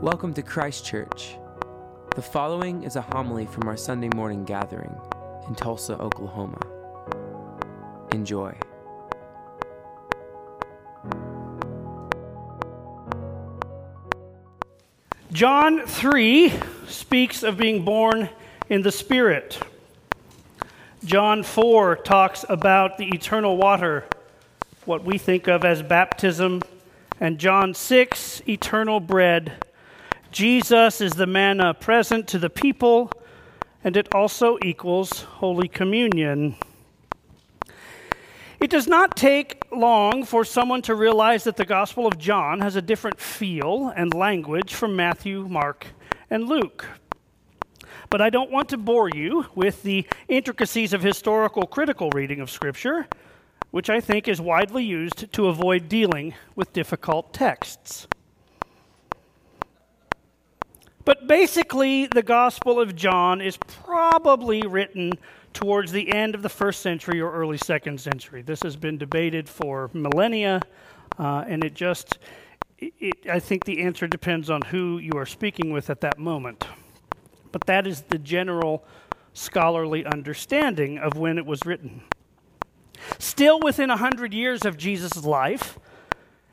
Welcome to Christ Church. The following is a homily from our Sunday morning gathering in Tulsa, Oklahoma. Enjoy. John 3 speaks of being born in the Spirit. John 4 talks about the eternal water, what we think of as baptism. And John 6, eternal bread. Jesus is the manna present to the people, and it also equals Holy Communion. It does not take long for someone to realize that the Gospel of John has a different feel and language from Matthew, Mark, and Luke. But I don't want to bore you with the intricacies of historical critical reading of Scripture, which I think is widely used to avoid dealing with difficult texts. But basically, the Gospel of John is probably written towards the end of the first century or early second century. This has been debated for millennia, uh, and it just, it, I think the answer depends on who you are speaking with at that moment. But that is the general scholarly understanding of when it was written. Still within a hundred years of Jesus' life,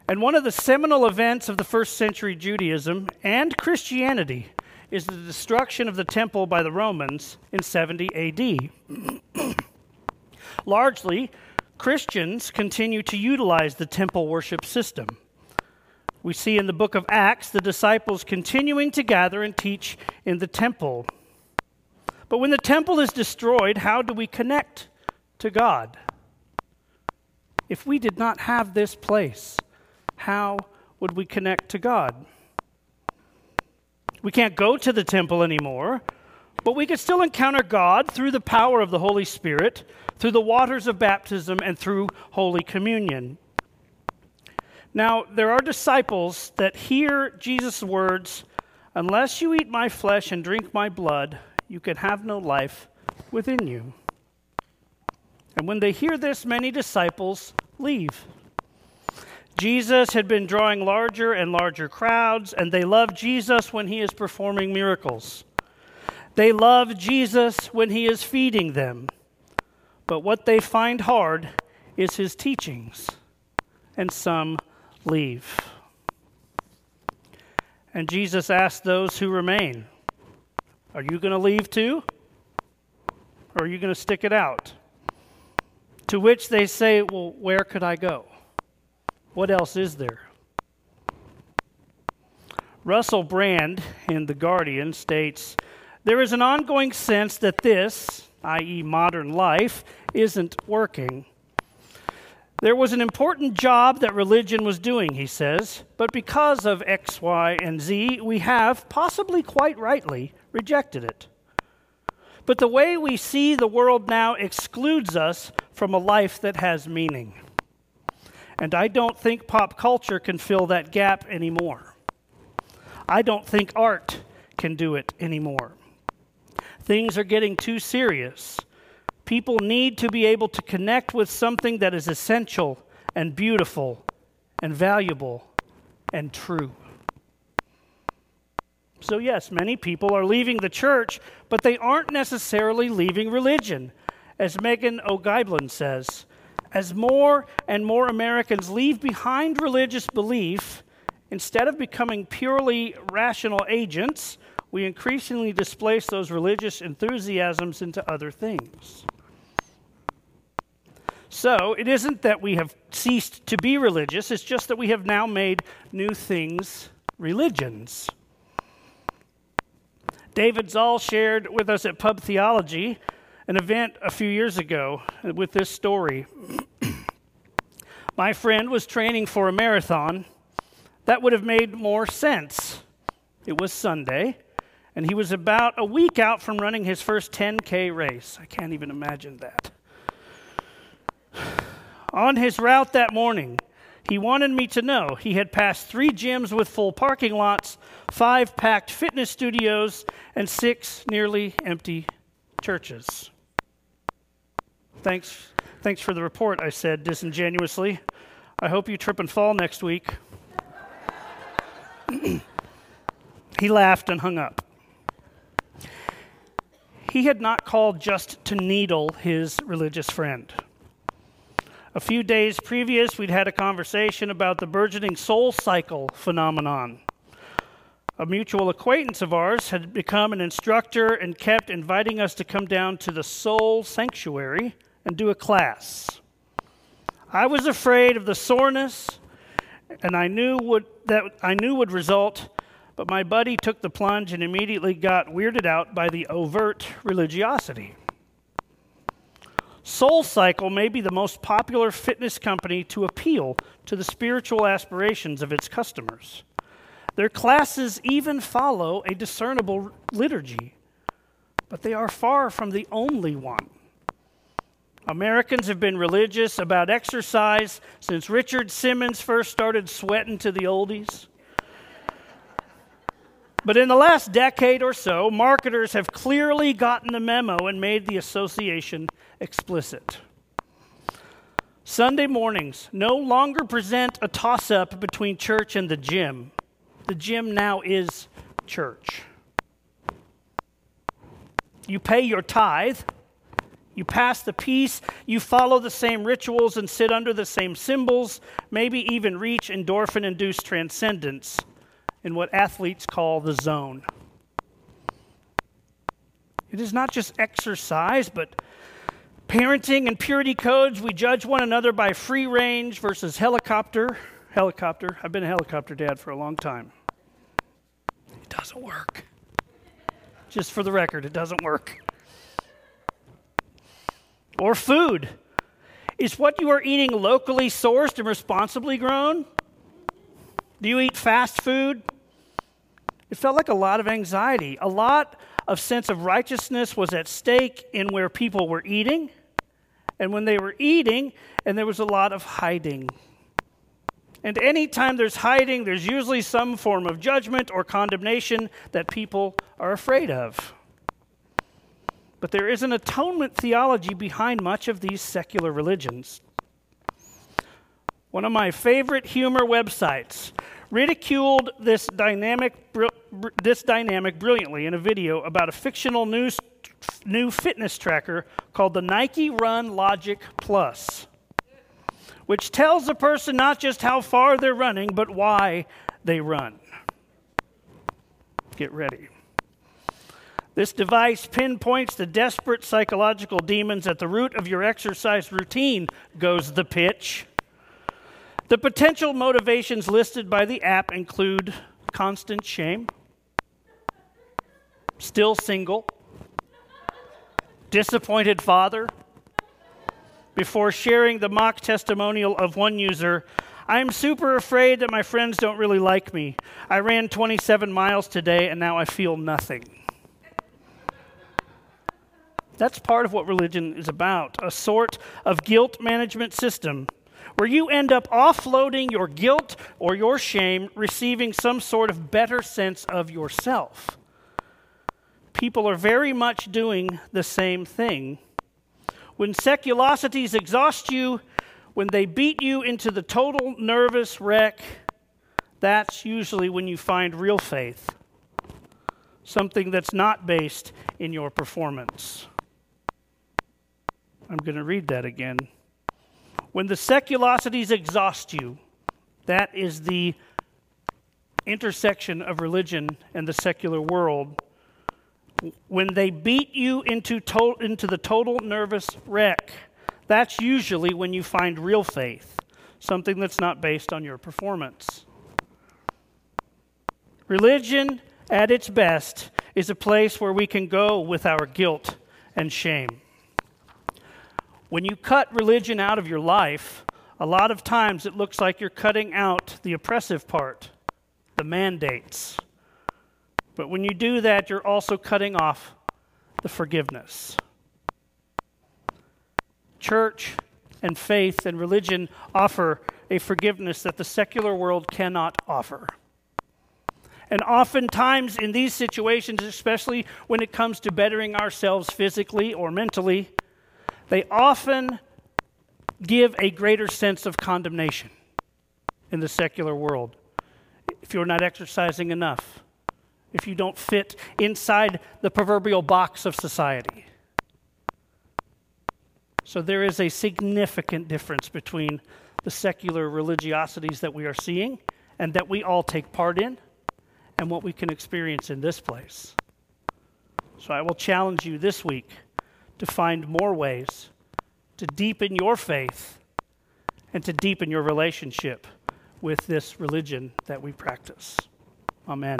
and one of the seminal events of the first century Judaism and Christianity is the destruction of the temple by the Romans in 70 AD. Largely, Christians continue to utilize the temple worship system. We see in the book of Acts the disciples continuing to gather and teach in the temple. But when the temple is destroyed, how do we connect to God? If we did not have this place, how would we connect to God? We can't go to the temple anymore, but we can still encounter God through the power of the Holy Spirit, through the waters of baptism, and through Holy Communion. Now, there are disciples that hear Jesus' words Unless you eat my flesh and drink my blood, you can have no life within you. And when they hear this, many disciples leave. Jesus had been drawing larger and larger crowds, and they love Jesus when he is performing miracles. They love Jesus when he is feeding them. But what they find hard is his teachings, and some leave. And Jesus asked those who remain, Are you going to leave too? Or are you going to stick it out? To which they say, Well, where could I go? What else is there? Russell Brand in The Guardian states There is an ongoing sense that this, i.e., modern life, isn't working. There was an important job that religion was doing, he says, but because of X, Y, and Z, we have, possibly quite rightly, rejected it. But the way we see the world now excludes us from a life that has meaning. And I don't think pop culture can fill that gap anymore. I don't think art can do it anymore. Things are getting too serious. People need to be able to connect with something that is essential and beautiful and valuable and true. So, yes, many people are leaving the church, but they aren't necessarily leaving religion. As Meghan O'Gieblin says, as more and more Americans leave behind religious belief, instead of becoming purely rational agents, we increasingly displace those religious enthusiasms into other things. So, it isn't that we have ceased to be religious, it's just that we have now made new things religions. David Zahl shared with us at Pub Theology an event a few years ago with this story. My friend was training for a marathon. That would have made more sense. It was Sunday, and he was about a week out from running his first 10K race. I can't even imagine that. On his route that morning, he wanted me to know he had passed three gyms with full parking lots, five packed fitness studios, and six nearly empty churches. Thanks, thanks for the report, I said disingenuously. I hope you trip and fall next week. He laughed and hung up. He had not called just to needle his religious friend. A few days previous, we'd had a conversation about the burgeoning soul cycle phenomenon. A mutual acquaintance of ours had become an instructor and kept inviting us to come down to the soul sanctuary and do a class. I was afraid of the soreness, and I knew what that I knew would result, but my buddy took the plunge and immediately got weirded out by the overt religiosity. Soul Cycle may be the most popular fitness company to appeal to the spiritual aspirations of its customers. Their classes even follow a discernible liturgy, but they are far from the only one. Americans have been religious about exercise since Richard Simmons first started sweating to the oldies. But in the last decade or so, marketers have clearly gotten the memo and made the association explicit. Sunday mornings no longer present a toss up between church and the gym. The gym now is church. You pay your tithe, you pass the peace, you follow the same rituals and sit under the same symbols, maybe even reach endorphin induced transcendence in what athletes call the zone. It is not just exercise, but parenting and purity codes. We judge one another by free range versus helicopter. Helicopter. I've been a helicopter dad for a long time. It doesn't work. Just for the record, it doesn't work or food? Is what you are eating locally sourced and responsibly grown? Do you eat fast food? It felt like a lot of anxiety. A lot of sense of righteousness was at stake in where people were eating and when they were eating, and there was a lot of hiding. And anytime there's hiding, there's usually some form of judgment or condemnation that people are afraid of. But there is an atonement theology behind much of these secular religions. One of my favorite humor websites ridiculed this dynamic, this dynamic brilliantly in a video about a fictional news, new fitness tracker called the Nike Run Logic Plus, which tells a person not just how far they're running, but why they run. Get ready. This device pinpoints the desperate psychological demons at the root of your exercise routine, goes the pitch. The potential motivations listed by the app include constant shame, still single, disappointed father. Before sharing the mock testimonial of one user, I'm super afraid that my friends don't really like me. I ran 27 miles today and now I feel nothing. That's part of what religion is about a sort of guilt management system where you end up offloading your guilt or your shame, receiving some sort of better sense of yourself. People are very much doing the same thing. When seculosities exhaust you, when they beat you into the total nervous wreck, that's usually when you find real faith, something that's not based in your performance. I'm going to read that again. When the seculosities exhaust you, that is the intersection of religion and the secular world. When they beat you into, to- into the total nervous wreck, that's usually when you find real faith, something that's not based on your performance. Religion, at its best, is a place where we can go with our guilt and shame. When you cut religion out of your life, a lot of times it looks like you're cutting out the oppressive part, the mandates. But when you do that, you're also cutting off the forgiveness. Church and faith and religion offer a forgiveness that the secular world cannot offer. And oftentimes, in these situations, especially when it comes to bettering ourselves physically or mentally, they often give a greater sense of condemnation in the secular world. If you're not exercising enough, if you don't fit inside the proverbial box of society. So there is a significant difference between the secular religiosities that we are seeing and that we all take part in and what we can experience in this place. So I will challenge you this week to find more ways to deepen your faith and to deepen your relationship with this religion that we practice. Amen.